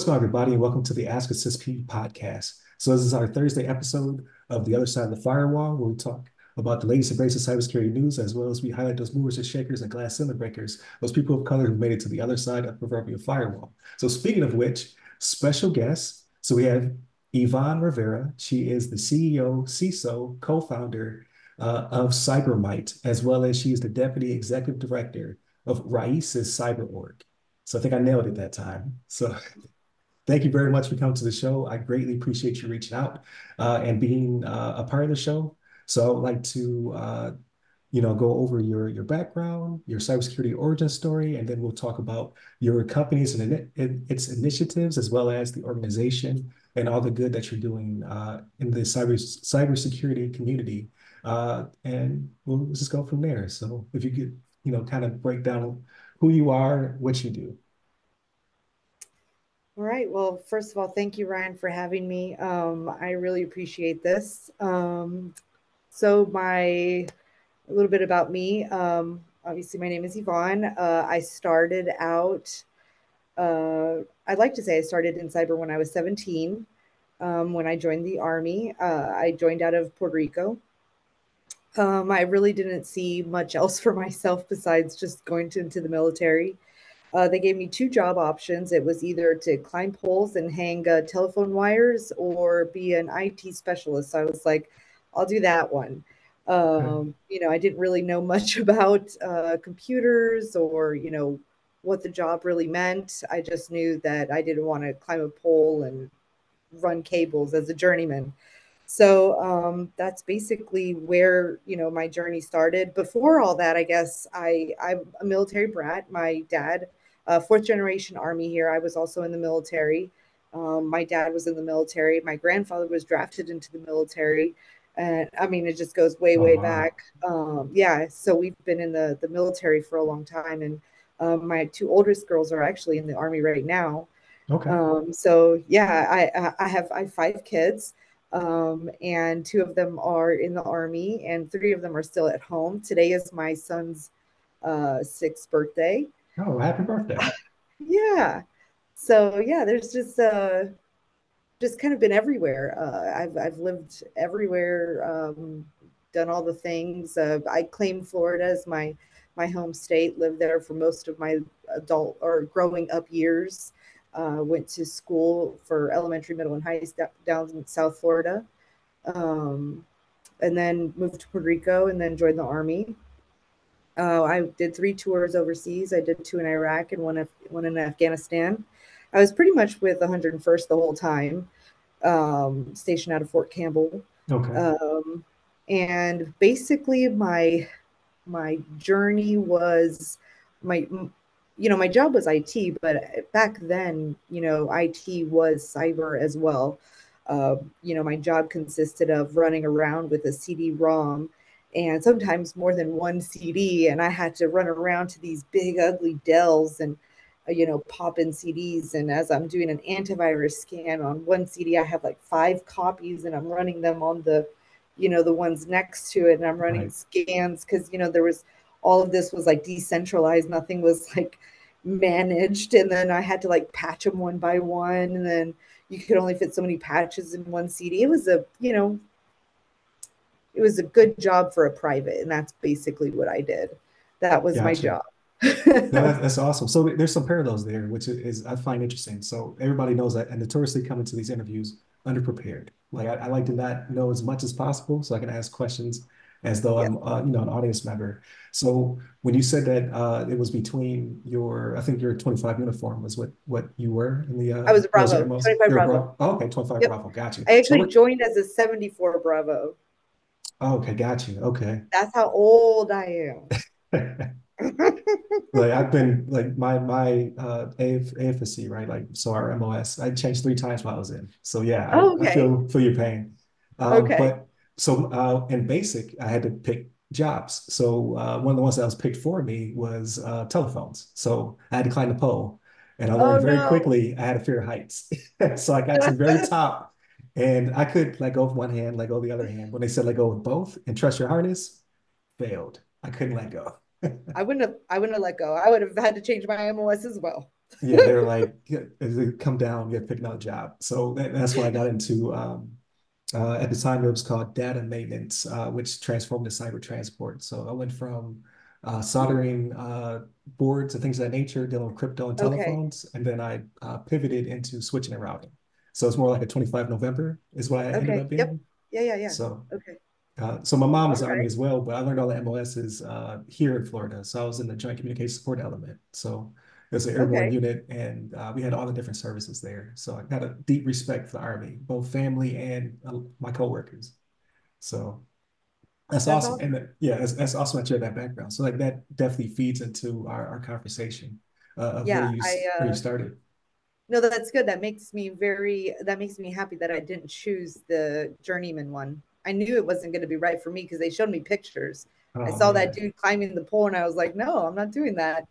What's going on, everybody, and welcome to the Ask a CISSP podcast. So this is our Thursday episode of The Other Side of the Firewall, where we talk about the latest and greatest cybersecurity news, as well as we highlight those movers and shakers and glass ceiling breakers, those people of color who made it to the other side of the proverbial firewall. So speaking of which, special guests. So we have Yvonne Rivera. She is the CEO, CISO, co-founder uh, of CyberMyte, as well as she is the deputy executive director of Raíces Cyber Org. So I think I nailed it that time. So thank you very much for coming to the show. I greatly appreciate you reaching out uh, and being uh, a part of the show. So I would like to, uh, you know, go over your your background, your cybersecurity origin story, and then we'll talk about your companies and its initiatives, as well as the organization and all the good that you're doing uh, in the cyber cybersecurity community. Uh, and we'll just go from there. So if you could, you know, kind of break down who you are, what you do. All right. Well, first of all, thank you, Ryan, for having me. Um, I really appreciate this. Um, so, my a little bit about me. Um, obviously, my name is Yvonne. Uh, I started out. Uh, I'd like to say I started in cyber when I was 17. Um, when I joined the army, uh, I joined out of Puerto Rico. Um, I really didn't see much else for myself besides just going to, into the military. Uh, they gave me two job options. It was either to climb poles and hang uh, telephone wires or be an IT specialist. So I was like, I'll do that one. Um, okay. You know, I didn't really know much about uh, computers or, you know, what the job really meant. I just knew that I didn't want to climb a pole and run cables as a journeyman. So um, that's basically where you know my journey started. Before all that, I guess I I'm a military brat. My dad uh, fourth generation Army here. I was also in the military. Um, my dad was in the military. My grandfather was drafted into the military. And I mean, it just goes way, oh, way wow. back. Um, yeah. So we've been in the, the military for a long time. And um, my two oldest girls are actually in the Army right now. Okay. Um, so yeah, I, I have, I have five kids. Um, and two of them are in the army and three of them are still at home. Today is my son's uh, sixth birthday. Oh, happy birthday. yeah. So yeah, there's just uh just kind of been everywhere. Uh, I've I've lived everywhere, um, done all the things. Uh, I claim Florida as my my home state. Lived there for most of my adult or growing up years. Uh, went to school for elementary, middle, and high down in South Florida, um, and then moved to Puerto Rico, and then joined the army. Uh, I did three tours overseas. I did two in Iraq and one, one in Afghanistan. I was pretty much with 101st the whole time, um, stationed out of Fort Campbell. Okay. Um, and basically, my my journey was my you know my job was IT, but back then, you know, IT was cyber as well. Uh, you know, my job consisted of running around with a CD-ROM and sometimes more than one CD. And I had to run around to these big, ugly Dells and, uh, you know, pop in CDs. And as I'm doing an antivirus scan on one CD, I have like five copies and I'm running them on the, you know, the ones next to it. And I'm running right. scans because, you know, there was all of this was like decentralized. Nothing was like managed. And then I had to like patch them one by one. And then you could only fit so many patches in one CD. It was a, you know, it was a good job for a private, and that's basically what I did. That was gotcha. my job. no, that's awesome. So there's some parallels there, which is I find interesting. So everybody knows that, and notoriously come into these interviews underprepared. Like I, I, like to not know as much as possible, so I can ask questions as though I'm, uh, you know, an audience member. So when you said that uh, it was between your, I think your 25 uniform was what what you were in the. Uh, I was a Bravo, 25 Bravo. Bravo. Oh, okay, 25 yep. Bravo. gotcha. I actually so joined as a 74 Bravo. Oh, okay, got you. Okay. That's how old I am. like I've been like my my uh AF, AFSC, right? Like so our MOS, I changed three times while I was in. So yeah, I, okay. I feel feel your pain. Um, okay. But so uh, in basic, I had to pick jobs. So uh, one of the ones that was picked for me was uh, telephones. So I had to climb the pole, and I learned oh, very no. quickly I had to fear heights. so I got to the very top and I could let go of one hand, let go of the other hand. When they said let go of both and trust your harness, failed. I couldn't let go. I wouldn't have I wouldn't have let go. I would have had to change my MOS as well. yeah, they're like, they come down, get pick another job. So that, that's why I got into um, uh, at the time, it was called data maintenance, uh, which transformed to cyber transport. So I went from uh, soldering uh, boards and things of that nature, dealing with crypto and telephones, okay. and then I uh, pivoted into switching and routing. So it's more like a 25 November is what I okay. ended up being. Yep. Yeah, yeah, yeah. So okay. Uh, so my mom was Army as well, but I learned all the MOSs here in Florida. So I was in the Joint Communication Support Element. So it was an airborne okay. unit, and uh, we had all the different services there. So I got a deep respect for the Army, both family and uh, my coworkers. So that's, that's awesome. awesome. And yeah, that's, that's awesome that you have that background. So like that definitely feeds into our, our conversation uh, of yeah, where, you, I, where you uh, started. No, that's good. That makes me very, that makes me happy that I didn't choose the journeyman one. I knew it wasn't going to be right for me because they showed me pictures. Oh, I saw man. that dude climbing the pole and I was like, no, I'm not doing that.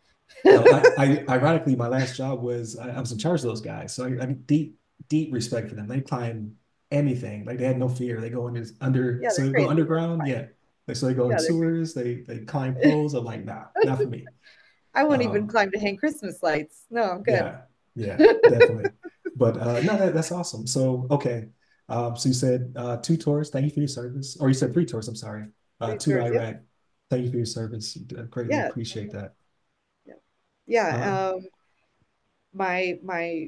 I, I, ironically, my last job was I, I was in charge of those guys, so I, I deep deep respect for them. They climb anything, like they had no fear. They go under under, yeah, so they crazy. go underground, yeah. like, so they go yeah, in sewers, they they climb poles. I'm like, nah, not for me. I won't um, even climb to hang Christmas lights. No, I'm good. Yeah, yeah, definitely. but uh, no, that, that's awesome. So okay, um, so you said uh, two tours. Thank you for your service, or you said three tours. I'm sorry, uh, to Iraq. Yeah. Thank you for your service. Greatly yeah. appreciate that yeah uh-huh. um my my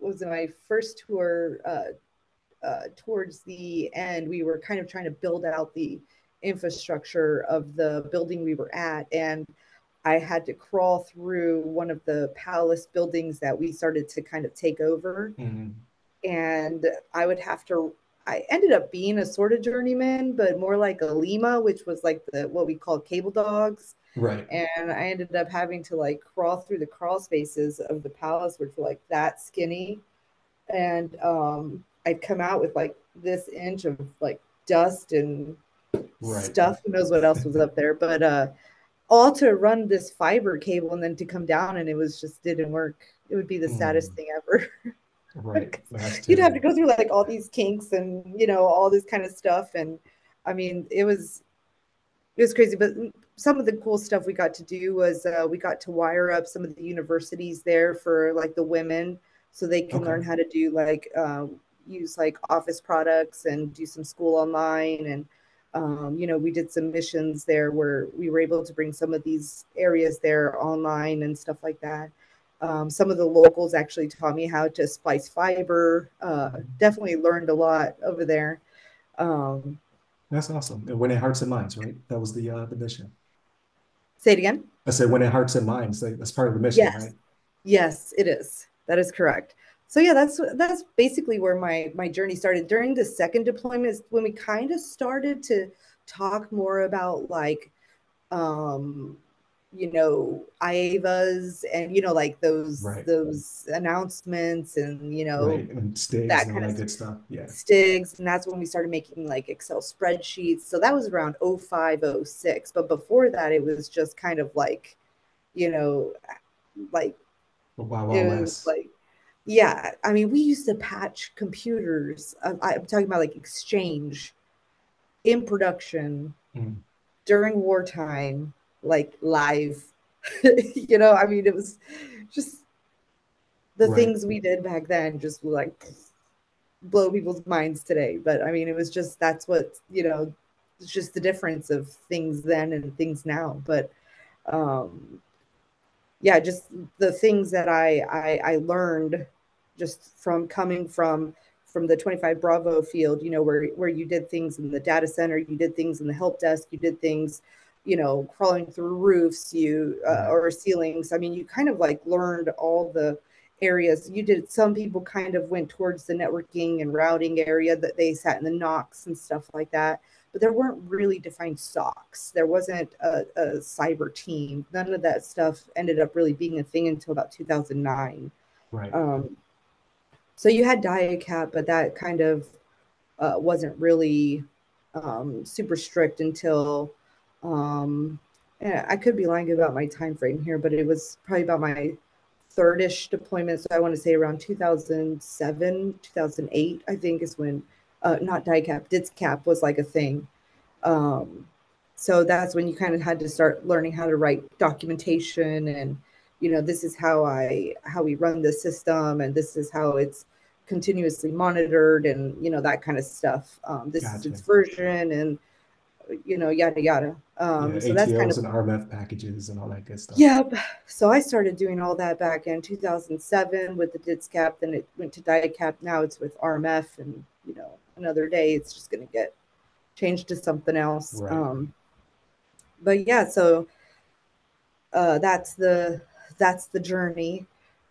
was my first tour uh, uh towards the end we were kind of trying to build out the infrastructure of the building we were at and i had to crawl through one of the palace buildings that we started to kind of take over mm-hmm. and i would have to I ended up being a sort of journeyman, but more like a Lima, which was like the what we call cable dogs. Right. And I ended up having to like crawl through the crawl spaces of the palace, which were like that skinny. And um, I'd come out with like this inch of like dust and right. stuff. Who knows what else was up there? But uh, all to run this fiber cable and then to come down, and it was just didn't work. It would be the saddest mm. thing ever. right. You'd have to go through like all these kinks and you know all this kind of stuff, and I mean it was it was crazy. But some of the cool stuff we got to do was uh, we got to wire up some of the universities there for like the women so they can okay. learn how to do like uh, use like office products and do some school online and um, you know we did some missions there where we were able to bring some of these areas there online and stuff like that um, some of the locals actually taught me how to splice fiber uh, definitely learned a lot over there um, that's awesome and winning hearts and minds right that was the uh, the mission Say it again. I said winning hearts and minds. That's part of the mission, yes. right? Yes, it is. That is correct. So yeah, that's that's basically where my my journey started. During the second deployment is when we kind of started to talk more about like um you know IAVAs and you know like those right. those announcements and you know right. and STIGs that kind of good stuff. Yeah. STIGs and that's when we started making like Excel spreadsheets. So that was around 0506. But before that it was just kind of like, you know, like wow, wow, it was like yeah, I mean we used to patch computers. I'm, I'm talking about like exchange in production mm. during wartime like live. you know, I mean, it was just the right. things we did back then just like blow people's minds today. But I mean, it was just that's what, you know, it's just the difference of things then and things now. But um yeah, just the things that I I, I learned just from coming from from the 25 Bravo field, you know, where where you did things in the data center, you did things in the help desk, you did things you know, crawling through roofs, you uh, or ceilings. I mean, you kind of like learned all the areas. You did. Some people kind of went towards the networking and routing area that they sat in the NOCs and stuff like that. But there weren't really defined SOCs. There wasn't a, a cyber team. None of that stuff ended up really being a thing until about 2009. Right. Um, so you had DIACAP, but that kind of uh, wasn't really um, super strict until um, yeah, I could be lying about my time frame here, but it was probably about my thirdish deployment. So I want to say around 2007, 2008, I think is when, uh, not DIACAP, DITSCAP was like a thing. Um, so that's when you kind of had to start learning how to write documentation and, you know this is how i how we run the system and this is how it's continuously monitored and you know that kind of stuff um, this gotcha. is its version and you know yada yada um, yeah, so ATOs that's kind of and RMF packages and all that good stuff. Yep. So I started doing all that back in 2007 with the DITSCAP. Then it went to DIACAP. Now it's with RMF, and you know another day it's just going to get changed to something else. Right. Um, but yeah, so uh, that's the that's the journey.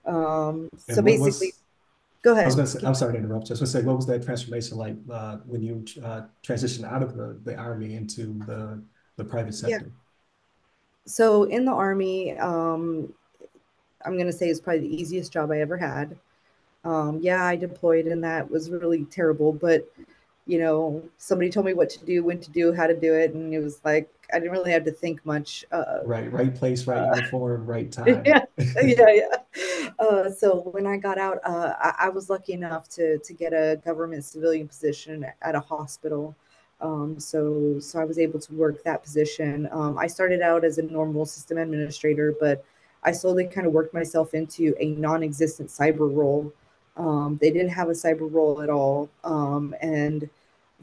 Um, so basically, was, go ahead. I was gonna say, I'm sorry to interrupt. I was gonna say, what was that transformation like uh, when you uh, transitioned out of the, the army into the the private sector? Yeah. So in the army, um, I'm gonna say it's probably the easiest job I ever had. Um, yeah, I deployed, and that was really terrible. But you know, somebody told me what to do, when to do, how to do it, and it was like I didn't really have to think much. Uh, right, right place, right uh, uniform, right time. Yeah, yeah, yeah. Uh, so when I got out, uh, I, I, was lucky enough to to get a government civilian position at a hospital. Um, so so I was able to work that position. Um, I started out as a normal system administrator, but I slowly kind of worked myself into a non-existent cyber role. Um, they didn't have a cyber role at all, um, and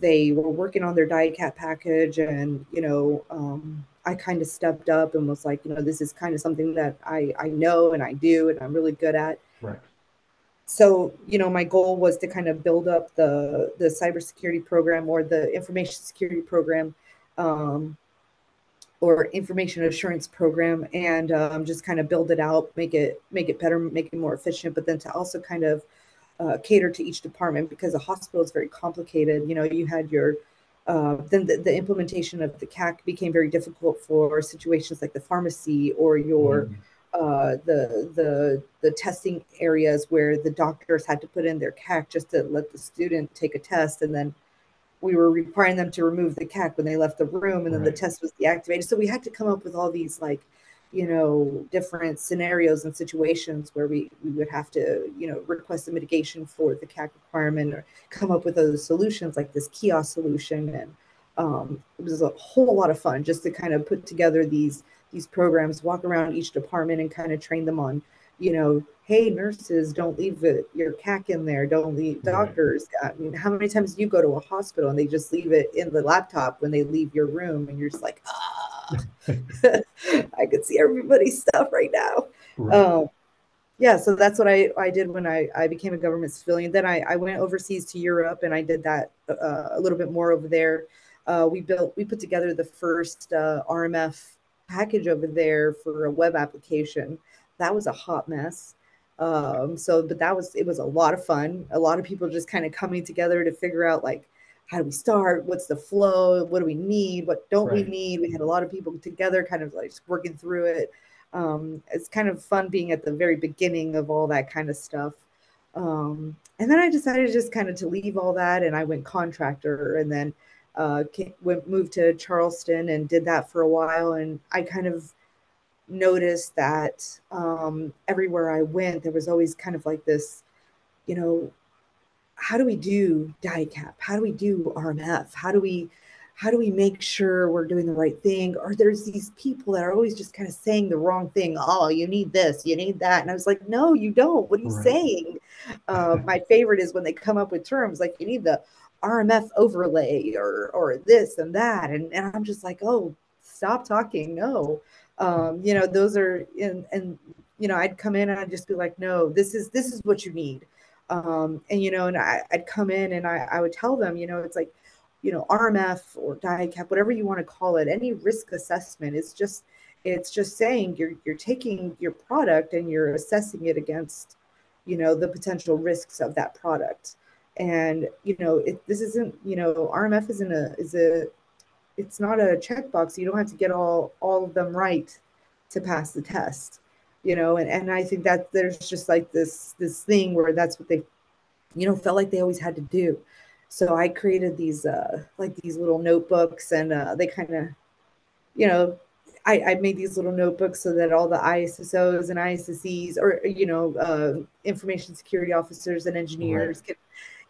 they were working on their DIACAP package and you know um, i kind of stepped up and was like you know this is kind of something that i i know and i do and i'm really good at. Right. So you know my goal was to kind of build up the the cybersecurity program or the information security program um, or information assurance program and um, just kind of build it out make it make it better make it more efficient but then to also kind of uh, cater to each department because a hospital is very complicated. You know, you had your uh, then the, the, implementation of the CAC became very difficult for situations like the pharmacy or your mm. uh, the the the testing areas where the doctors had to put in their CAC just to let the student take a test, and then we were requiring them to remove the CAC when they left the room, and then right. the test was deactivated. So we had to come up with all these like you know different scenarios and situations where we, we would have to you know request a mitigation for the CAC requirement or come up with other solutions like this kiosk solution. And um, it was a whole lot of fun just to kind of put together these these programs walk around each department and kind of train them on you know hey nurses don't leave it, your CAC in there. Don't leave doctors. I mean how many times do you go to a hospital and they just leave it in the laptop when they leave your room and you're just like ah I could see everybody's stuff right now. Right. Um, yeah, so that's what I, I did when I, I became a government civilian. Then I, I went overseas to Europe and I did that uh, a little bit more over there. Uh, we built we put together the first uh, RMF package over there for a web application. That was a hot mess. Um, so, but that was it was a lot of fun. A lot of people just kind of coming together to figure out like how do we start? What's the flow? What do we need? What don't right. we need? We had a lot of people together, kind of like working through it. Um, it's kind of fun being at the very beginning of all that kind of stuff. Um, and then I decided just kind of to leave all that, and I went contractor, and then uh, came, went moved to Charleston and did that for a while. And I kind of noticed that um, everywhere I went, there was always kind of like this, you know, how do we do DIACAP? How do we do RMF? How do we how do we make sure we're doing the right thing? Or there's these people that are always just kind of saying the wrong thing. Oh, you need this, you need that. And I was like, no, you don't. What are you right. saying? Uh, my favorite is when they come up with terms like you need the RMF overlay or or this and that. And, and I'm just like, oh, stop talking. No. Um, you know, those are and and you know, I'd come in and I'd just be like, no, this is this is what you need um, and you know, and I, would come in and I, I would tell them, you know, it's like, you know, RMF or DIACAP, whatever you want to call it, any risk assessment is just it's just saying you're you're taking your product and you're assessing it against, you know, the potential risks of that product. And you know, it, this isn't, you know, RMF isn't a is a it's not a checkbox. You don't have to get all all of them right to pass the test you know and, and i think that there's just like this this thing where that's what they you know felt like they always had to do so i created these uh like these little notebooks and uh they kind of you know I, I made these little notebooks so that all the ISSOs and ISSEs or you know uh, information security officers and engineers right. can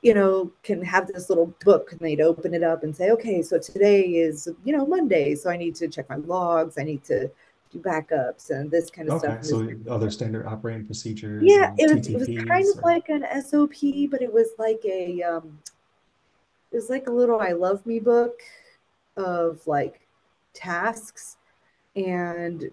you know can have this little book and they'd open it up and say okay so today is you know Monday so I need to check my logs I need to backups and this kind of Okay, stuff. so other standard operating procedures Yeah, it was it was kind TTPs of like an SOP, but it was like a um it was like a little I love me book of like tasks and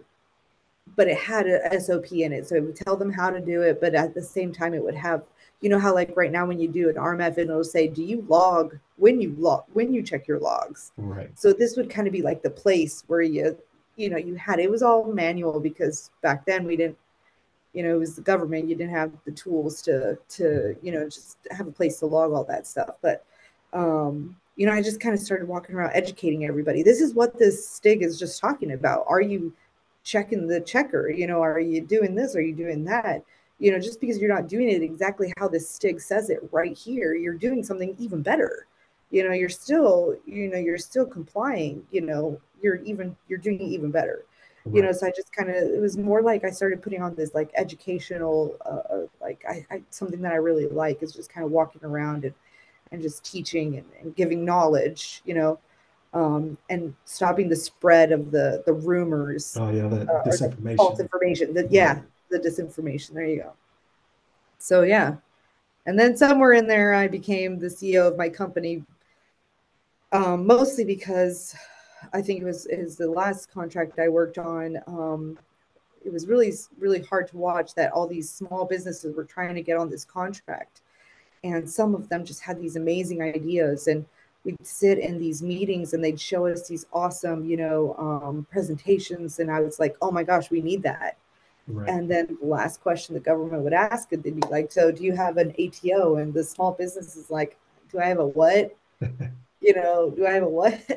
but it had a SOP in it. So it would tell them how to do it, but at the same time it would have you know how like right now when you do an RMF it'll say, do you log when you log when you check your logs? right, So this would kind of be like the place where you you know you had it was all manual because back then we didn't you know it was the government you didn't have the tools to to you know just have a place to log all that stuff. But um you know i just kind of started walking around educating everybody. This is what this stig is just talking about. Are you checking the checker? You know are you doing this? Are you doing that? You know just because you're not doing it exactly how this stig says it right here you're doing something even better you know you're still you know you're still complying you know you're even you're doing even better. You know so i just kind of it was more like i started putting on this like educational uh, uh, like I, I something that i really like is just kind of walking around and and just teaching and, and giving knowledge you know um, and stopping the spread of the the rumors oh yeah, uh, the false disinformation, information that right, yeah the disinformation there you go. So yeah. And then somewhere in there i became the ceo of my company um, mostly because I think it was is the last contract I worked on. Um, it was really really hard to watch that all these small businesses were trying to get on this contract, and some of them just had these amazing ideas and. We'd sit in these meetings and they'd show us these awesome, you know, um, presentations, and I was like, "Oh my gosh, we need that!" right, And then the last question the government would ask, it, they'd be like, "So, do you have an ATO?" And the small business is like, "Do I have a what?" you know, do I have a what?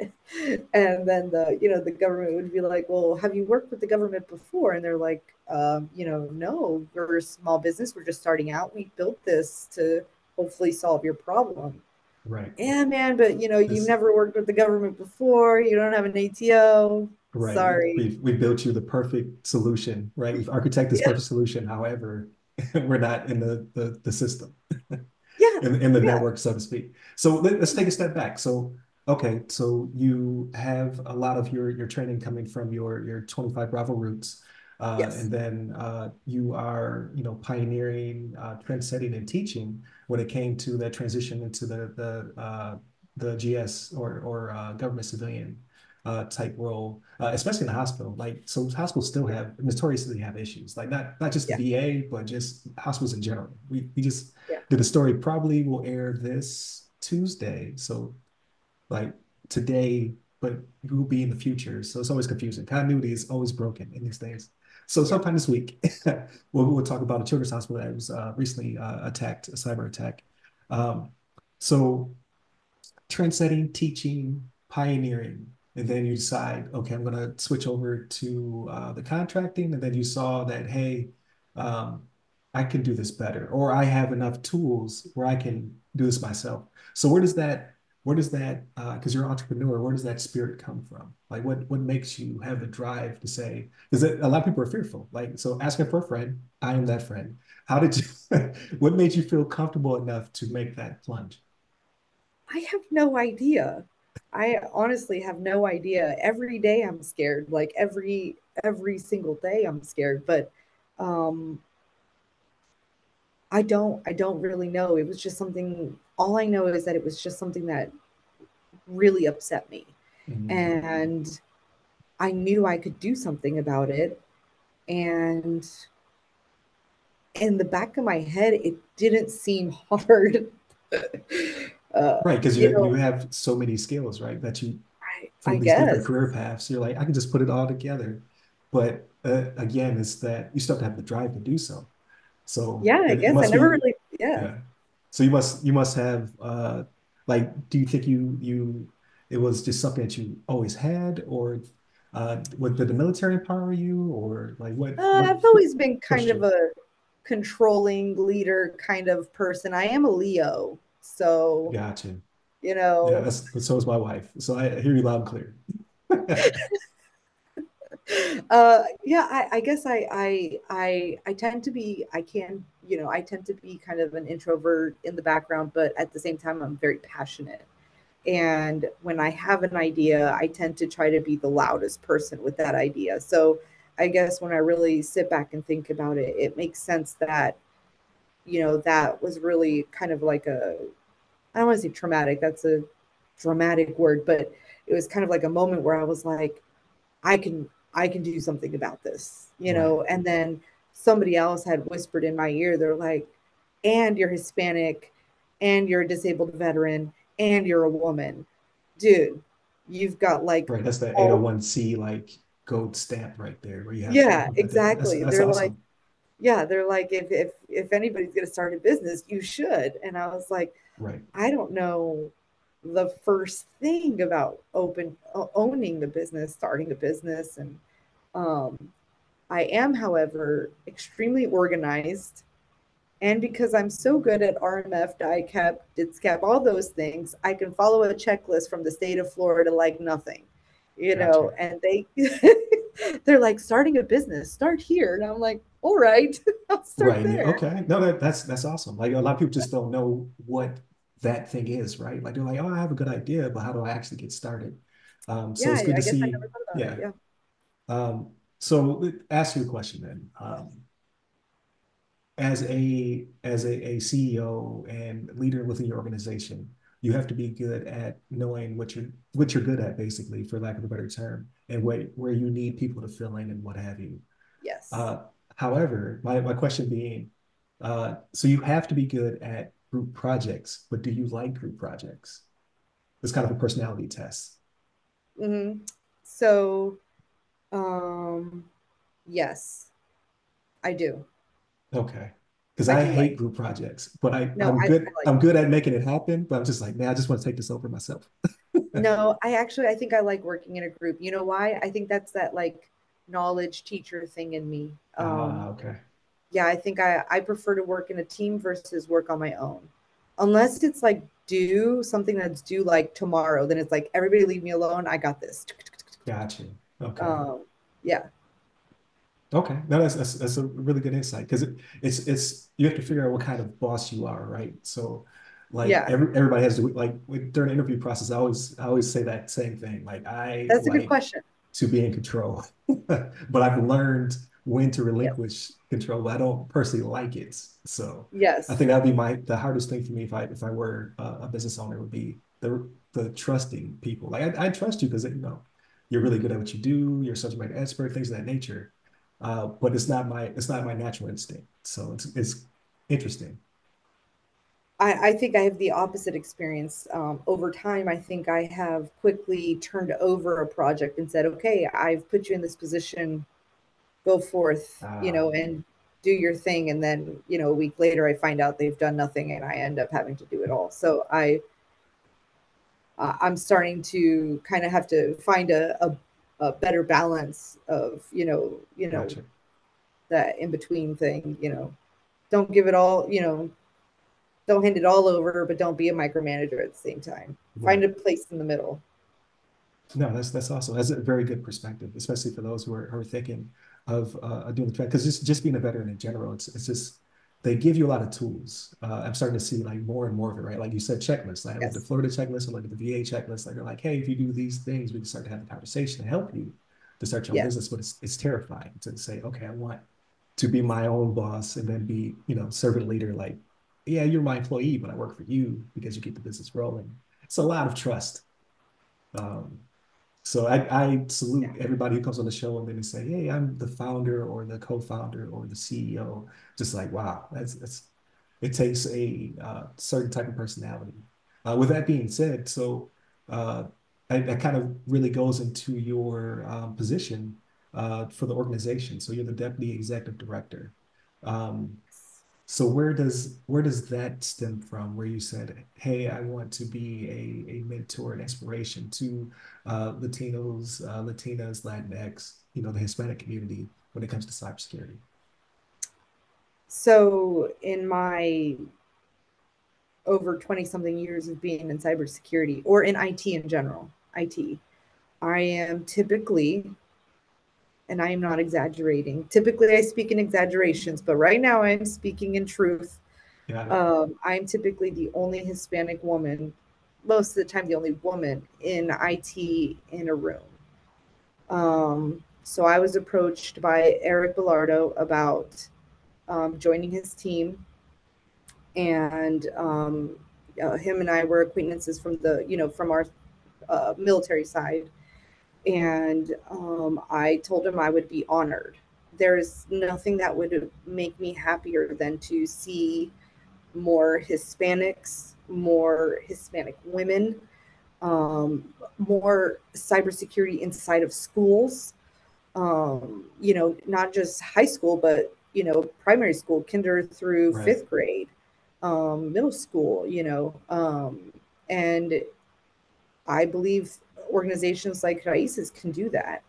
and then the, you know, the government would be like, well, have you worked with the government before? And they're like, um, you know, no, we're a small business. We're just starting out. We built this to hopefully solve your problem. right. Yeah, man, but you know, you've never worked with the government before. You don't have an ATO. right. Sorry. we we built you the perfect solution, right? We've architected this Yeah, perfect solution. However, we're not in the the, the system. Yeah, in, in the yeah, network, so to speak. So let, us take a step back. So, okay, so you have a lot of your your training coming from your your 25 Bravo roots, uh, yes, and then uh, you are you know pioneering, uh, trend setting, and teaching when it came to that transition into the the uh, the GS or or uh, government civilian uh, type role, uh, especially in the hospital. Like, so hospitals still have notoriously have issues. Like, not not just the yeah, VA, but just hospitals in general. We we just yeah. did a story probably will air this Tuesday. So like today, but it will be in the future. So it's always confusing. Continuity is always broken in these days. So sometime this week, we'll, we'll talk about a children's hospital that was uh, recently uh, attacked, a cyber attack. Um, so trend setting, teaching, pioneering, and then you decide, okay, I'm going to switch over to uh, the contracting, and then you saw that, hey, um, I can do this better, or I have enough tools where I can do this myself. So where does that, where does that, because uh, you're an entrepreneur, where does that spirit come from? Like, what what makes you have the drive to say? Because a lot of people are fearful. Like, so asking for a friend, I am that friend. How did you? what made you feel comfortable enough to make that plunge? I have no idea. I honestly have no idea. Every day I'm scared. Like every every single day I'm scared. But um I don't I don't really know. It was just something all I know is that it was just something that really upset me. Mm, And I knew I could do something about it. And in the back of my head, it didn't seem hard. Uh, Right, because you you you have so many skills, right? That you I, I from these different career paths, you're like, I can just put it all together. But uh, again, it's that you still have to have the drive to do so. So Yeah, I guess I never be, really, yeah. yeah. So you must you must have uh like, do you think you you it was just something that you always had, or uh, what did the military empower you, or like what Uh, what I've always been kind pushed of you? a controlling leader kind of person. I am a Leo, so Gotcha. you Yeah, know, that's so is my wife. So I, I hear you loud and clear. uh, yeah. I, I guess I, I, I, I tend to be. I can, you know, I tend to be kind of an introvert in the background, but at the same time, I'm very passionate. And when I have an idea, I tend to try to be the loudest person with that idea. So I guess when I really sit back and think about it, it makes sense that, you know, that was really kind of like a, I don't want to say traumatic, that's a dramatic word, but it was kind of like a moment where I was like, I can, I can do something about this, you know, and then somebody else had whispered in my ear, they're like, and you're Hispanic and you're a disabled veteran and you're a woman. Dude, you've got like right. That's the 801c like gold stamp right there where you have yeah exactly that's, that's they're awesome. like yeah they're like if if if anybody's going to start a business you should and i was like right i don't know the first thing about open owning the business starting a business and um i am however extremely organized and because I'm so good at RMF, DIACAP, DITSCAP, all those things, I can follow a checklist from the state of Florida like nothing, you gotcha. know. And they they're like starting a business, start here, and I'm like, all right, I'll start right. there. Okay, no, that, that's that's awesome. Like a lot of people just don't know what that thing is, right? Like they're like, oh, I have a good idea, but how do I actually get started? Um, so yeah, it's good to see. Yeah. It, yeah. Um, so ask you a question then. Um, as a as a, a CEO and leader within your organization, you have to be good at knowing what you're what you're good at, basically, for lack of a better term, and where where you need people to fill in and what have you. Yes. Uh, however, my my question being, uh, so you have to be good at group projects, but do you like group projects? It's kind of a personality test. Mm-hmm. So, um, yes, I do. Okay. Because I, I hate like, group projects, but I, no, I'm good. Like, I'm good at making it happen, but I'm just like, man, I just want to take this over myself. no, I actually I think I like working in a group. You know why? I think that's that like knowledge teacher thing in me. Ah, um, okay. Yeah, I think I I prefer to work in a team versus work on my own, unless it's like due something that's due like tomorrow. Then it's like everybody leave me alone. I got this. Gotcha. Okay. Um, yeah. Okay, no, that's that's, that's a really good insight because it, it's it's you have to figure out what kind of boss you are, right? So, like yeah. every, everybody has to like during the interview process. I always I always say that same thing. Like I that's like a good question to be in control, but I've learned when to relinquish control. I don't personally like it, so yes, I think that'd be my the hardest thing for me if I if I were a, a business owner would be the the trusting people. Like I, I trust you because you know you're really good at what you do. You're such a great expert, things of that nature uh, but it's not my it's not my natural instinct. So it's it's interesting. I, I think I have the opposite experience. Um, over time, I think I have quickly turned over a project and said, "Okay, I've put you in this position. Go forth, you know, ah. and do your thing." And then, you know, a week later, I find out they've done nothing, and I end up having to do it all. So I, uh, I'm starting to kind of have to find a, a a better balance of you know you know gotcha. that in between thing you know don't give it all you know don't hand it all over but don't be a micromanager at the same time right. find a place in the middle no that's that's awesome that's a very good perspective especially for those who are, who are thinking of uh, doing the track because just just being a veteran in general it's, it's just they give you a lot of tools. Uh, I'm starting to see like more and more of it, right? Like you said, checklists. Like yes. the Florida checklist or like the VA checklist. Like they're like, hey, if you do these things, we can start to have a conversation to help you to start your yes. business. But it's it's terrifying to say, okay, I want to be my own boss and then be, you know, servant leader. Like, yeah, you're my employee, but I work for you because you keep the business rolling. It's a lot of trust. Um, so I, I salute yeah. everybody who comes on the show and then they say, "Hey, I'm the founder or the co-founder or the CEO." Just like, wow, that's that's it takes a uh, certain type of personality. Uh, with that being said, so uh, I, that kind of really goes into your um, position uh, for the organization. So you're the deputy executive director. Um, so where does where does that stem from? Where you said, "Hey, I want to be a, a mentor and inspiration to uh, Latinos, uh, Latinas, Latinx, you know, the Hispanic community when it comes to cybersecurity." So in my over 20 something years of being in cybersecurity or in IT in general, IT, I am typically and I am not exaggerating. Typically, I speak in exaggerations, but right now I'm speaking in truth. Um, I'm typically the only Hispanic woman, most of the time, the only woman in IT in a room. Um, So I was approached by Eric Belardo about um, joining his team, and um, uh, him and I were acquaintances from the you know from our uh, military side, and um, I told him I would be honored. There's nothing that would make me happier than to see more Hispanics, more Hispanic women, um, more cybersecurity inside of schools. Um, you know, not just high school, but you know, primary school, kinder through right. fifth grade, um, middle school. You know, um, and I believe organizations like Raices can do that.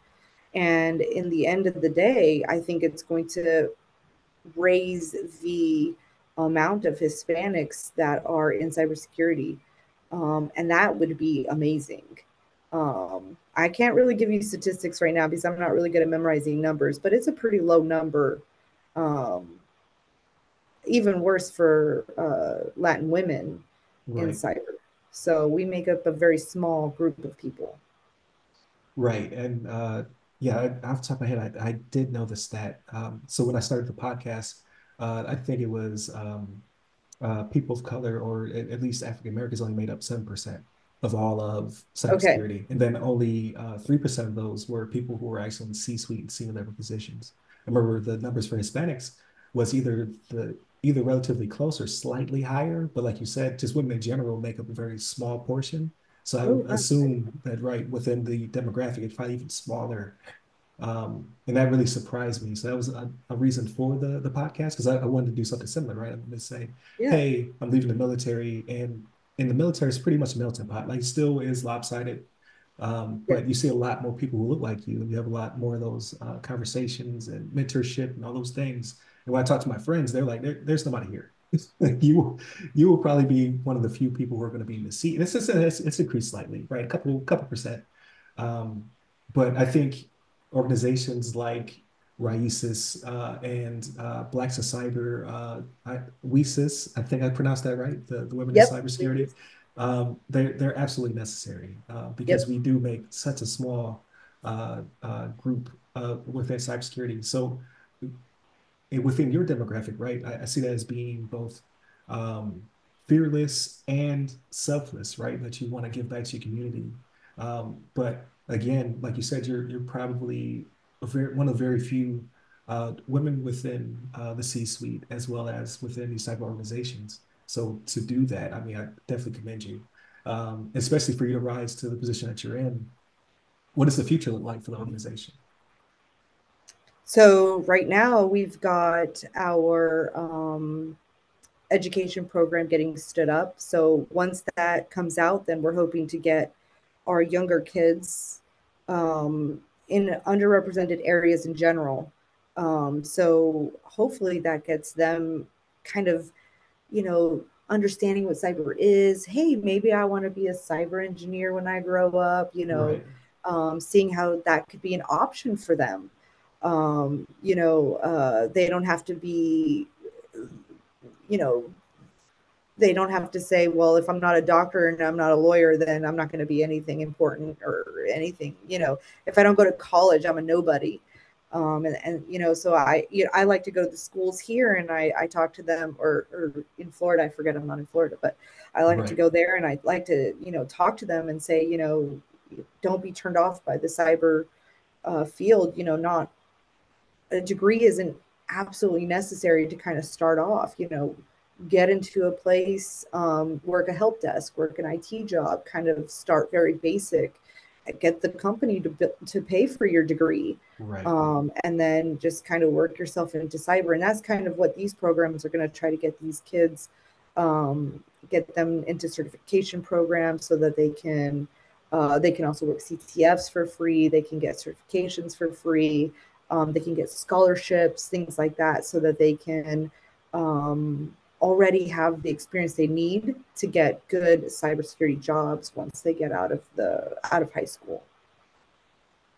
And in the end of the day, I think it's going to raise the amount of Hispanics that are in cybersecurity. Um, and that would be amazing. Um, I can't really give you statistics right now because I'm not really good at memorizing numbers, but it's a pretty low number. Um, even worse for uh, Latin women right. in cyber. So we make up a very small group of people. Right. And uh, yeah, off the top of my head, I, I did know the stat. Um, so when I started the podcast, uh, I think it was um, uh, people of color, or at, at least African Americans, only made up 7% of all of cybersecurity. Okay. And then only uh, 3% of those were people who were actually in C suite and senior level positions. I remember the numbers for Hispanics was either the either relatively close or slightly higher, but like you said, just women in general make up a very small portion. So I would assume that right within the demographic, it's probably even smaller um, and that really surprised me. So that was a, a reason for the the podcast because I, I, wanted to do something similar, right? I'm going to say, yeah. hey, I'm leaving the military, and in the military, it's pretty much a melting pot. Like, still is lopsided, um, but you see a lot more people who look like you, and you have a lot more of those uh, conversations and mentorship and all those things. And when I talk to my friends, they're like, there, "There's nobody here." you you will probably be one of the few people who are going to be in the seat. And it's just it's, it's increased slightly, right? A couple couple percent. Um, but I think organizations like Raices uh, and uh, Blacks of Cyber, uh, I, WiCyS, I think I pronounced that right, the, the Women yep. in Cybersecurity. Um, they're, they're absolutely necessary uh, because yep. we do make such a small uh, uh, group uh, within cybersecurity. So within your demographic, right, I, I see that as being both um, fearless and selfless, right, that you want to give back to your community. Um, but again, like you said, you're you're probably very, one of very few uh, women within uh, the C-suite as well as within these type of organizations. So to do that, I mean, I definitely commend you, um, especially for you to rise to the position that you're in. What does the future look like for the organization? So right now we've got our um, education program getting stood up. So once that comes out, then we're hoping to get our younger kids um, in underrepresented areas in general. Um, so hopefully that gets them kind of, you know, understanding what cyber is. Hey, maybe I want to be a cyber engineer when I grow up, you know, right. um, seeing how that could be an option for them. Um, you know, uh, they don't have to be, you know, they don't have to say, well, if I'm not a doctor and I'm not a lawyer, then I'm not going to be anything important or anything. You know, if I don't go to college, I'm a nobody. Um, and, and you know, so I you know I like to go to the schools here and I I talk to them or or in Florida. I forget I'm not in Florida, but I like right. to go there and I like to you know talk to them and say you know don't be turned off by the cyber uh, field. You know, not a degree isn't absolutely necessary to kind of start off. You know, get into a place, um, work a help desk, work an IT job, kind of start very basic, get the company to to pay for your degree, right. um, and then just kind of work yourself into cyber. And that's kind of what these programs are going to try to get these kids, um, get them into certification programs so that they can. Uh, they can also work CTFs for free. They can get certifications for free. Um, they can get scholarships, things like that, so that they can um, already have the experience they need to get good cybersecurity jobs once they get out of the out of high school.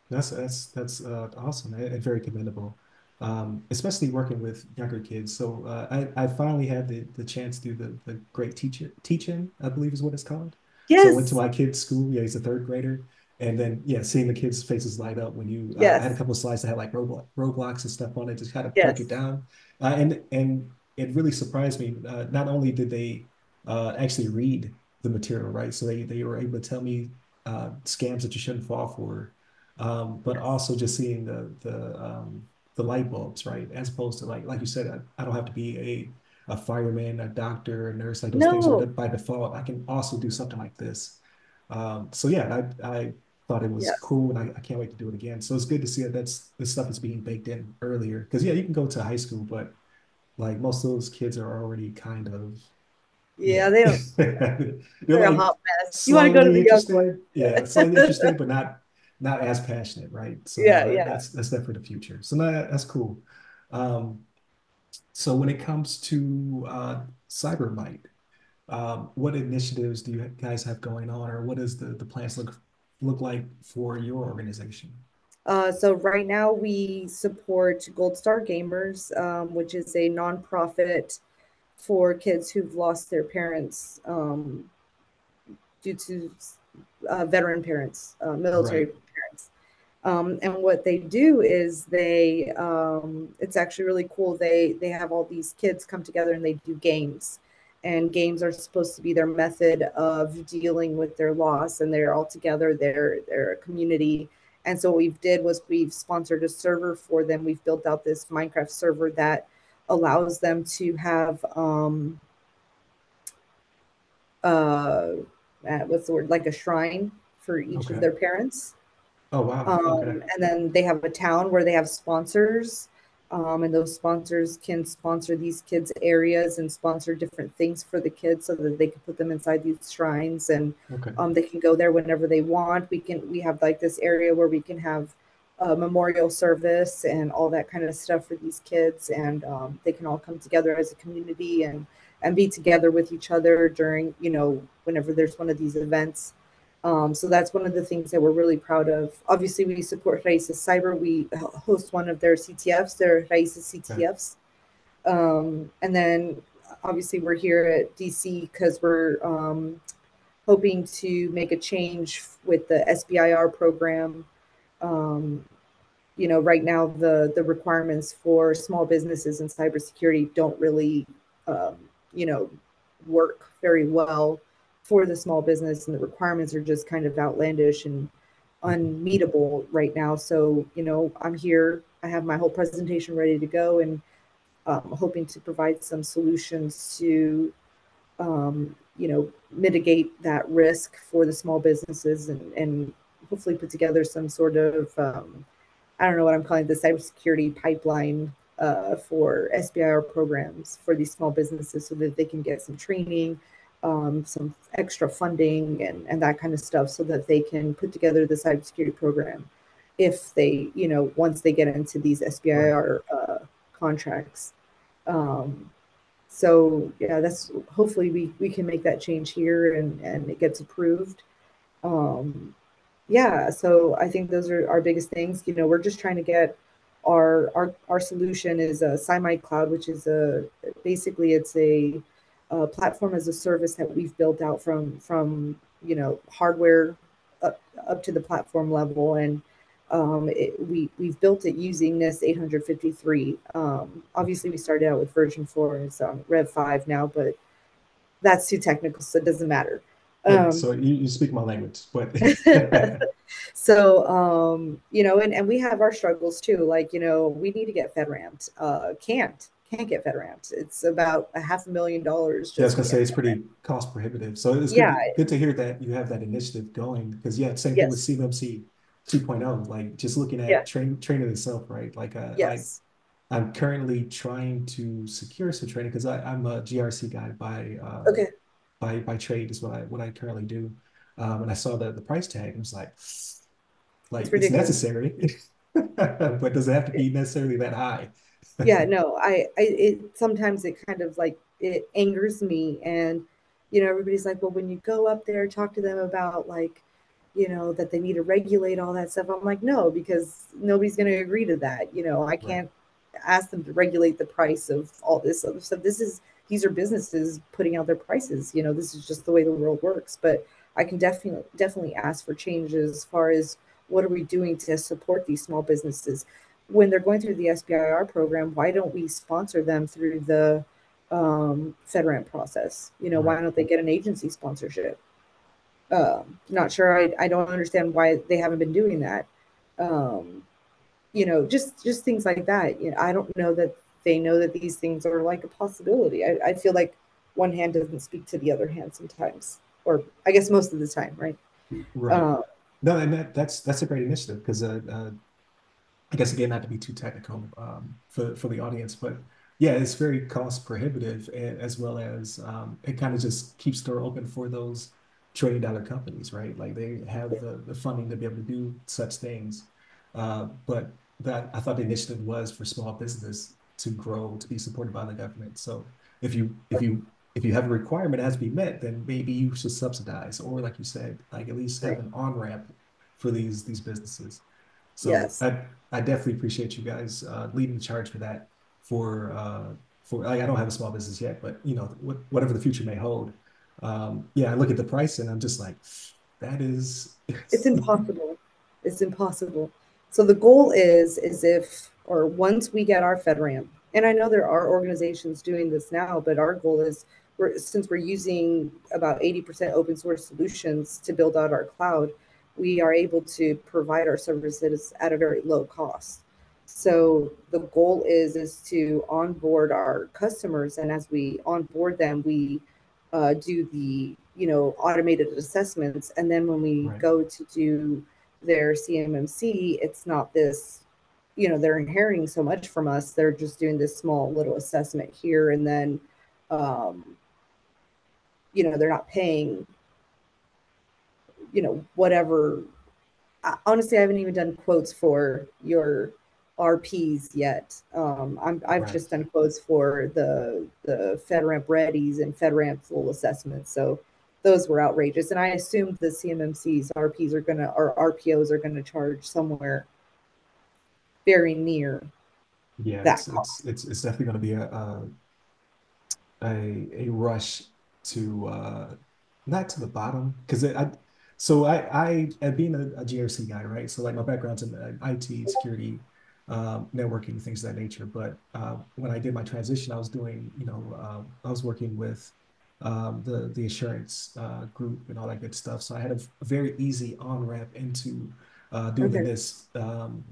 That's that's that's uh, awesome and very commendable, um, especially working with younger kids. So uh, I I finally had the, the chance to do the the great teacher teaching I believe is what it's called. Yes. So I went to my kid's school. Yeah, he's a third grader, and then yeah, seeing the kids' faces light up when you uh, I had a couple of slides that had like Roblox, Roblox and stuff on it, just kind of broke it down, uh, and and it really surprised me. Uh, not only did they uh, actually read the material, right? So they they were able to tell me uh, scams that you shouldn't fall for, um, but also just seeing the the um, the light bulbs, right? As opposed to like like you said, I, I don't have to be a a fireman, a doctor, a nurse, like those things are by default. I can also do something like this. Um, so yeah, I, I thought it was Yes. cool and I, I can't wait to do it again. So it's good to see that that's the stuff is being baked in earlier. Because yeah, you can go to high school, but like most of those kids are already kind of Yeah, yeah. they don't. They're They're a hot mess. You want to go to the interested. Yeah, slightly one. interested, but not not as passionate, right? So Yeah, yeah. that's that's for the future. So no, that's cool. Um, so when it comes to uh CyberMyte, um, what initiatives do you guys have going on, or what does the the plans look look like for your organization? Uh, so right now we support Gold Star Gamers, um, which is a nonprofit for kids who've lost their parents um, due to uh, veteran parents, uh, military Right. parents. Um, and what they do is they, um, it's actually really cool. They they have all these kids come together and they do games, and games are supposed to be their method of dealing with their loss. And they're all together. They're they're a community. And so what we've did was we've sponsored a server for them. We've built out this Minecraft server that allows them to have um, uh, uh, what's the word like a shrine for each of their parents Oh wow. Okay. um, and then they have a town where they have sponsors um, and those sponsors can sponsor these kids areas and sponsor different things for the kids so that they can put them inside these shrines and Okay. um, they can go there whenever they want we can we have like this area where we can have a memorial service and all that kind of stuff for these kids and um, they can all come together as a community and and be together with each other during you know whenever there's one of these events um, so that's one of the things that we're really proud of. Obviously, we support Raíces Cyber. We host one of their CTFs, their Raíces Okay. CTFs. Um, and then obviously we're here at DC because we're um, hoping to make a change with the SBIR program. Um, you know, right now the the requirements for small businesses in cybersecurity don't really, um, you know, work very well for the small business, and the requirements are just kind of outlandish and unmeetable right now. So, you know, I'm here. I have my whole presentation ready to go, and um, hoping to provide some solutions to, um, you know, mitigate that risk for the small businesses and, and hopefully put together some sort of, um, I don't know what I'm calling the cybersecurity pipeline uh, for SBIR programs for these small businesses so that they can get some training, um, some extra funding, and, and that kind of stuff so that they can put together the cybersecurity program if they, you know, once they get into these SBIR uh, contracts. Um, so yeah, that's hopefully we we can make that change here and and it gets approved. Um, yeah, so I think those are our biggest things. You know, we're just trying to get our our our solution is a Symite Cloud, which is a basically it's a, a platform as a service that we've built out from from you know hardware up up to the platform level and um, it, we we've built it using this 853. Um, obviously, we started out with version four and it's on Rev five now, but that's too technical, so it doesn't matter. Yeah. Um, So you, you speak my language, but so um, you know, and, and we have our struggles too. Like, you know, we need to get FedRAMPed. Uh, can't can't get FedRAMPed. It's about a half a million dollars Yeah, I was gonna say it's pretty cost prohibitive. So it's good yeah, to, good to hear that you have that initiative going because yeah, same thing with yes, CMMC 2.0. Like just looking yeah, at train training itself, right? Like uh, I yes, I'm currently trying to secure some training because I'm a GRC guy by uh okay, by by trade is what I what I currently do. Um, and I saw the the price tag and was like, like it's ridiculous. necessary, but does it have to be necessarily that high? Yeah no i i it sometimes it kind of like it angers me and you know everybody's like well when you go up there talk to them about like you know that they need to regulate all that stuff. I'm like no because nobody's going to agree to that you know i can't ask them to regulate the price of all this other stuff. This is these are businesses putting out their prices you know this is just the way the world works. But I can definitely definitely ask for changes as far as what are we doing to support these small businesses when they're going through the SBIR program. Why don't we sponsor them through the um, FedRAMP process? You know, right. why don't they get an agency sponsorship? Uh, not sure. I, I don't understand why they haven't been doing that. Um, you know, just just things like that. You know, I don't know that they know that these things are like a possibility. I, I feel like one hand doesn't speak to the other hand sometimes, or I guess most of the time, right? Right. Uh, no, and that, that's that's a great initiative because uh, uh, I guess again, not to be too technical um, for for the audience, but yeah, it's very cost prohibitive, as well as um, it kind of just keeps the door open for those trillion dollar companies, right? Like they have the, the funding to be able to do such things. Uh, but that I thought the initiative was for small business to grow, to be supported by the government. So if you if you if you have a requirement that has to be met, then maybe you should subsidize, or like you said, like at least have an on ramp for these these businesses. So yes. I I definitely appreciate you guys uh, leading the charge for that. For uh, for like I don't have a small business yet, but you know whatever the future may hold. Um, yeah, I look at the price and I'm just like, that is. It's impossible. It's impossible. So the goal is is if or once we get our FedRAMP, and I know there are organizations doing this now, but our goal is we're, since we're using about 80% open source solutions to build out our cloud, we are able to provide our services at a very low cost. So the goal is is to onboard our customers, and as we onboard them, we uh, do the you know automated assessments, and then when we right. go to do their CMMC, it's not this you know they're inheriting so much from us they're just doing this small little assessment here and then um, you know they're not paying you know whatever I, honestly i haven't even done quotes for your rps yet. Um, I'm, i've right. just done quotes for the the fedramp readies and fedramp full assessments. So those were outrageous. And i assumed the cmmcs rps are gonna or rpos are gonna charge somewhere very near yeah it's, it's, it's, it's definitely going to be a, a a rush to uh not to the bottom because I so I I being a, a, GRC guy right so like my background's in uh, IT security um, networking things of that nature but uh, when I did my transition I was doing you know uh, I was working with um, the the assurance uh, group and all that good stuff so I had a, a very easy on ramp into uh, doing okay. this um,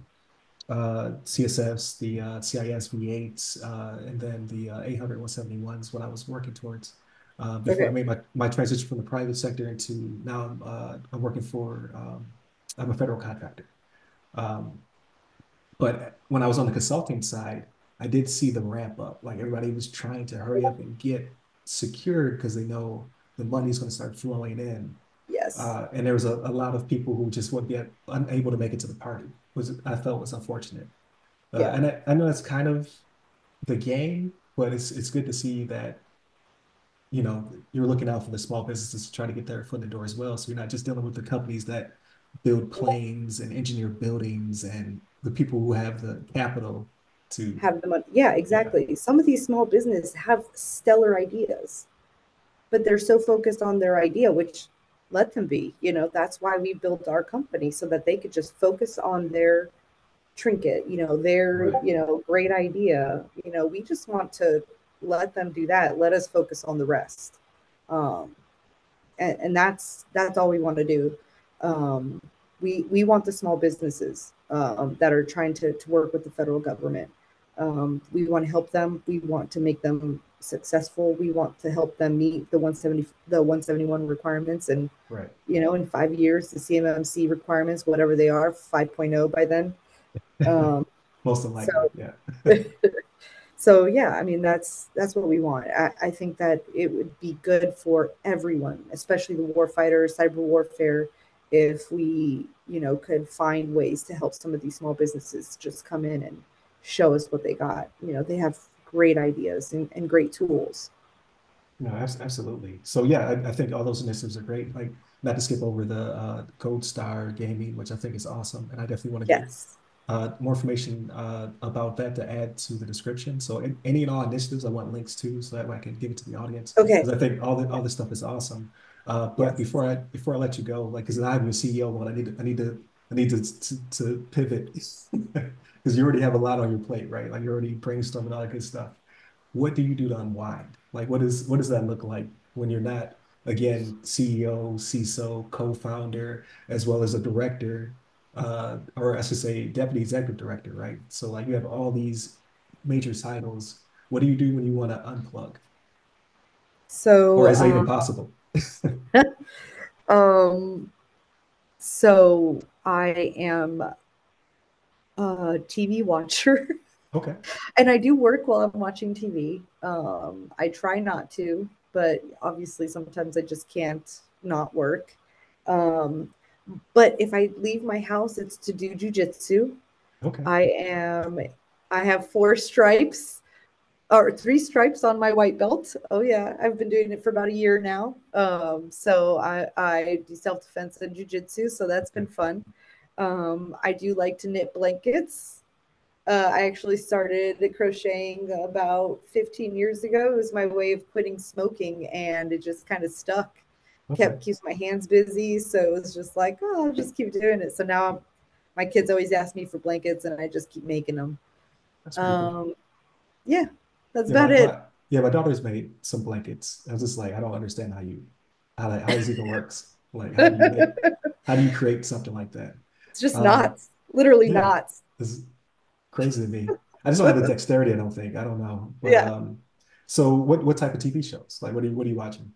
uh, CSFs, the uh, CIS V8s, uh, and then the uh, 800 171s what I was working towards. Uh, before okay. I made my, my transition from the private sector into now I'm, uh, I'm working for, um, I'm a federal contractor. Um, but when I was on the consulting side, I did see the ramp up. Like everybody was trying to hurry up and get secured because they know the money's going to start flowing in. Yes. Uh, and there was a, a lot of people who just would be unable to make it to the party was I felt was unfortunate. Uh, yeah. And I, I know it's kind of the game, but it's it's good to see that you know you're looking out for the small businesses to try to get their foot in the door as well. So you're not just dealing with the companies that build planes and engineer buildings and the people who have the capital to have the money. Yeah, exactly. Yeah. Some of these small businesses have stellar ideas, but they're so focused on their idea, which let them be you know that's why we built our company so that they could just focus on their trinket you know their right. you know great idea you know we just want to let them do that. Let us focus on the rest. Um and, and that's that's all we want to do. Um we we want the small businesses um, that are trying to, to work with the federal government. Um, we want to help them. We want to make them successful. We want to help them meet the 170 the 171 requirements and right. you know in five years the cmmc requirements whatever they are 5.0 by then. Um, most of so, yeah so yeah i mean that's that's what we want I, I think that it would be good for everyone especially the warfighters cyber warfare if we you know could find ways to help some of these small businesses just come in and show us what they got you know they have great ideas and, and great tools. No, absolutely. So yeah, I, I, think all those initiatives are great. Like not to skip over the uh, Gold Star gaming, which I think is awesome, and I definitely want to yes. get uh, more information uh, about that to add to the description. So in, any and all initiatives, I want links to, so that way I can give it to the audience. Okay. Because I think all the all this stuff is awesome. Uh, but Yes. before I before I let you go, like, because I'm your CEO one, I need to I need to I need to to, to pivot because you already have a lot on your plate, right? Like you're already brainstorming all that good stuff. What do you do to unwind? Like, what is what does that look like when you're not again CEO, CISO, co-founder, as well as a director, uh, or I should say deputy executive director, right? So like you have all these major titles. What do you do when you want to unplug? So or is that even um, possible? um, so I am a TV watcher Okay. and I do work while I'm watching TV. Um, I try not to, but obviously sometimes I just can't not work. Um, but if I leave my house, it's to do jujitsu. Okay. I am, I have four stripes or three stripes on my white belt. Oh yeah, I've been doing it for about a year now. Um, so I, I do self defense and jujitsu, so that's been fun. Um, I do like to knit blankets. Uh, I actually started the crocheting about 15 years ago. It was my way of quitting smoking, and it just kind of stuck. Okay. Kept keeps my hands busy, so it was just like, oh, I'll just keep doing it. So now I'm, my kids always ask me for blankets, and I just keep making them. That's pretty cool. Um, yeah, that's Yeah, my, about it. my yeah, my daughter's made some blankets. I was just like, I don't understand how you how that how this even works. Like, how do you make how do you create something like that? It's just Um, knots, literally yeah, knots. it's crazy to me. I just don't have the dexterity, I don't think. I don't know. But Yeah. um, so what what type of TV shows? Like, what are you what are you watching?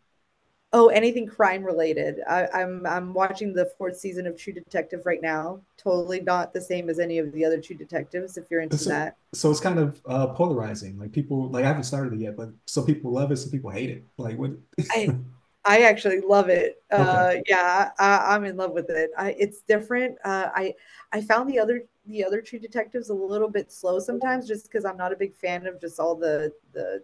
Oh, anything crime related. I, I'm I'm watching the fourth season of True Detective right now. Totally not the same as any of the other True Detectives. If you're into So that, so it's kind of uh polarizing. Like people like I haven't started it yet, but some people love it, some people hate it. Like what? I I actually love it. Okay. Uh, yeah, I, I'm in love with it. I, it's different. Uh, I I found the other the other True Detectives a little bit slow sometimes, just because I'm not a big fan of just all the the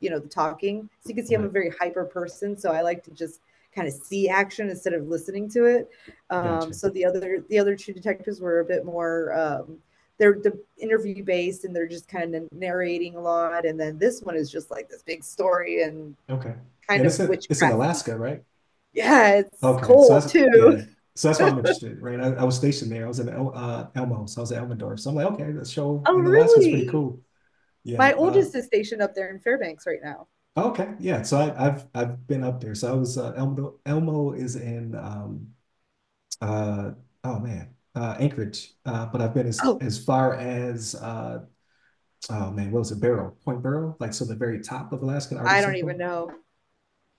you know the talking. So you can see I'm a very hyper person, so I like to just kind of see action instead of listening to it. Um, Gotcha. so the other the other True Detectives were a bit more. Um, they're the interview based and they're just kind of narrating a lot and then this one is just like this big story and Okay. kind And of it's it's in Alaska, right? yeah, it's Okay, so cold that's too. yeah. So that's why I'm interested, right? I, I was stationed there. I was in El, uh, Elmo, so I was at Elmendorf. So I'm like, okay, the show Oh, in Alaska is pretty cool. Yeah. My Uh, oldest is stationed up there in Fairbanks right now. okay, yeah. So I, I've I've been up there. So I was uh, Elmo. Elmo is in um uh oh man uh Anchorage. Uh, but I've been as Oh, as far as uh oh man, what was it? Barrow, Point Barrow, like so the very top of Alaska, I don't even know.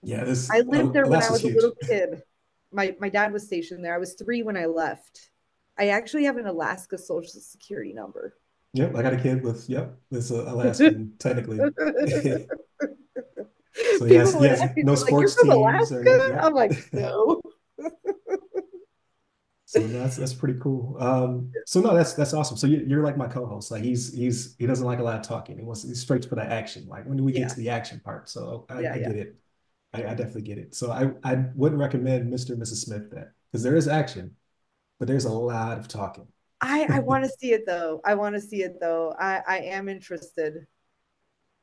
Yeah, this I lived uh, there when I was a little kid. My my dad was stationed there. I was three when I left. I actually have an Alaska social security number. Yep, I got a kid with yep, it's a Alaskan technically. So he has People would has ask me, no like, "You're sports from teams or no, Alaska?" I'm like. "No." So that's that's pretty cool. Um, so no, that's that's awesome. So you, you're like my co-host. Like he's he's he doesn't like a lot of talking. He wants he's straight for the action. Like when do we get to the action part? So I, yeah, I get it. I, I definitely get it. So I I wouldn't recommend Mr. and Mrs. Smith that because there is action, but there's a lot of talking. I I want to see it though. I want to see it though. I I am interested.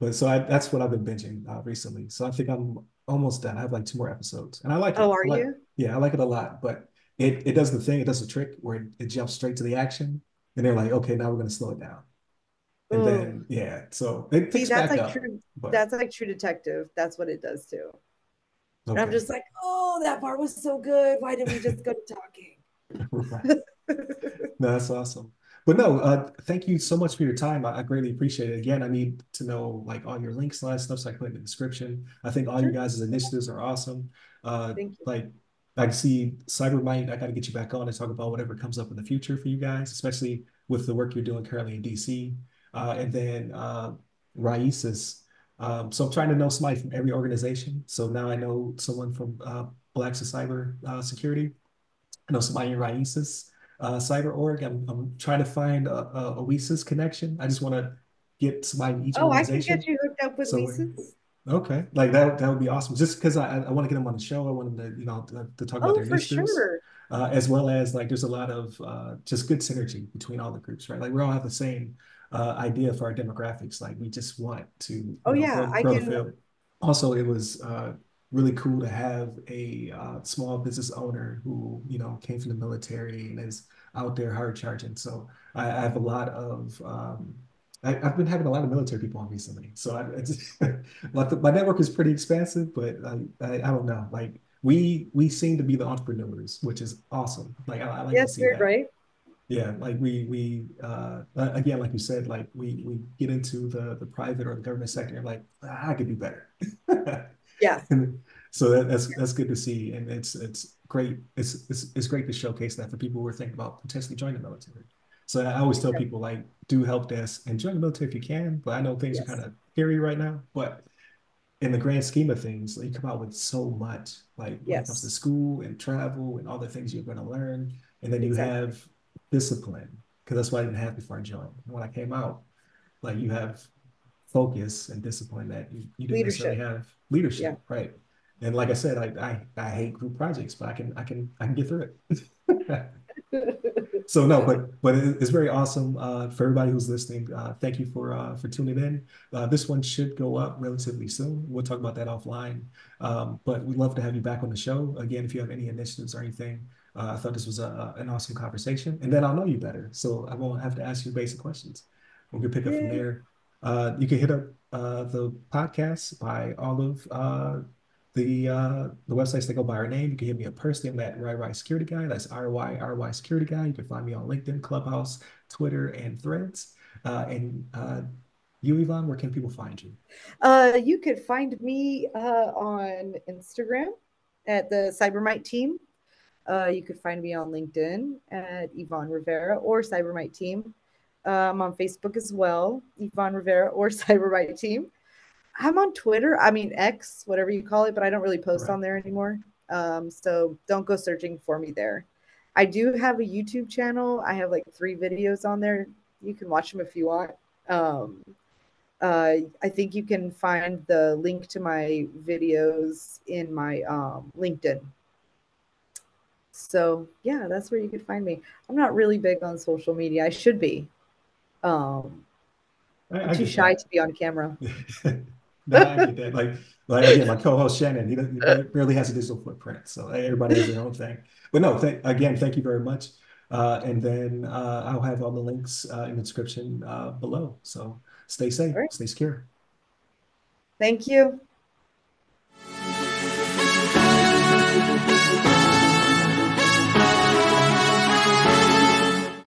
But so I, that's what I've been binging uh, recently. So I think I'm almost done. I have like two more episodes, and I like Oh, are like, you? yeah, I like it a lot. But it it does the thing. It does the trick where it, it jumps straight to the action, and they're like, okay, now we're gonna slow it down, and Oh, then yeah, so it see, picks that's back like up. true. But That's like True Detective. That's what it does too. And I'm just like, oh, that part was so good. Why didn't we just go to talking? No, that's awesome. But no, uh, thank you so much for your time. I, I greatly appreciate it. Again, I need to know like all your links and all that stuff so I can put in the description. I think all you Sure. guys' initiatives are awesome. Uh, Thank you. like I can see Cyber CyberMyte, I got to get you back on and talk about whatever comes up in the future for you guys, especially with the work you're doing currently in DC. Uh, and then uh, Raices. Um, so I'm trying to know somebody from every organization. So now I know someone from uh, Black Cyber uh, Security. I know somebody in Raices uh, Cyber Org. I'm, I'm trying to find a, a Oasis connection. I just want to get somebody in each Oh, I can get you hooked up with So okay, like that that would be awesome. Just because I I want to get them on the show. I want them to you know to, to talk about Oh, their for sure. uh, as well as like there's a lot of uh, just good synergy between all the groups, right? Like we all have the same uh, idea for our demographics. Like we just want to Oh know yeah, grow I grow can. Also, it was uh, really cool to have a uh, small business owner who, you know, came from the military and is out there hard charging. So I, I have a lot of, um, I, have been having a lot of military people on recently. So I, I just, my network is pretty expansive, but I, I, I, don't know. Like we, we seem to be the entrepreneurs, which is awesome. Like I, I like to see that. right. Yeah, like we we uh again, like you said, like we we get into the the private or the government sector, like ah, I could do better. yeah. so that, that's that's good to see, and it's it's great. It's it's it's great to showcase that for people who are thinking about potentially joining the military. So I always tell people like do help desk and join the military if you can. But I know things yes. are kind of scary right now, but in the grand scheme of things, you come out with so much, like when yes. it comes to school and travel and all the things you're going to learn, and then you exactly. have discipline because that's what I didn't have before I joined. when I came out, like you have focus and discipline that you, you didn't leadership. necessarily have leadership, yeah. right? And like I said, I, I I hate group projects, but I can I can I can get through it. so no, but but it's very awesome uh, for everybody who's listening. Uh, thank you for uh, for tuning in. Uh, this one should go up relatively soon. We'll talk about that offline. Um, but we'd love to have you back on the show again. If you have any initiatives or anything, uh, I thought this was a, an awesome conversation, and then I'll know you better, so I won't have to ask you basic questions. We can pick up from there. Uh, you can hit up uh, the podcast by all of uh, the uh, the websites that go by our name. You can hit me up personally. I'm at RyRy Security Guy. That's R Y R Y Security Guy. You can find me on LinkedIn, Clubhouse, Twitter, and Threads. Uh, and uh, you, Yvonne, where can people find you? Uh, you could find me uh, on Instagram at the CyberMyte team. Uh, you could find me on LinkedIn at Yvonne Rivera or CyberMyte Team. I'm on Facebook as well, Yvonne Rivera or CyberMyte Team. I'm on Twitter. I mean X, whatever you call it, but I don't really post right. on there anymore. Um, so don't go searching for me there. I do have a YouTube channel. I have like three videos on there. You can watch them if you want. Um, uh, I think you can find the link to my videos in my um, LinkedIn. So yeah, that's where you could find me. I'm not really big on social media. I should be. Um, I, am too shy that. to be on camera. no, I get that. Like, like again, my co-host Shannon, he, he barely has a digital footprint, so everybody has their own thing. But no, th- again, thank you very much. Uh, and then uh, I'll have all the links uh, in the description uh, below. So stay safe, right. stay secure. Thank you.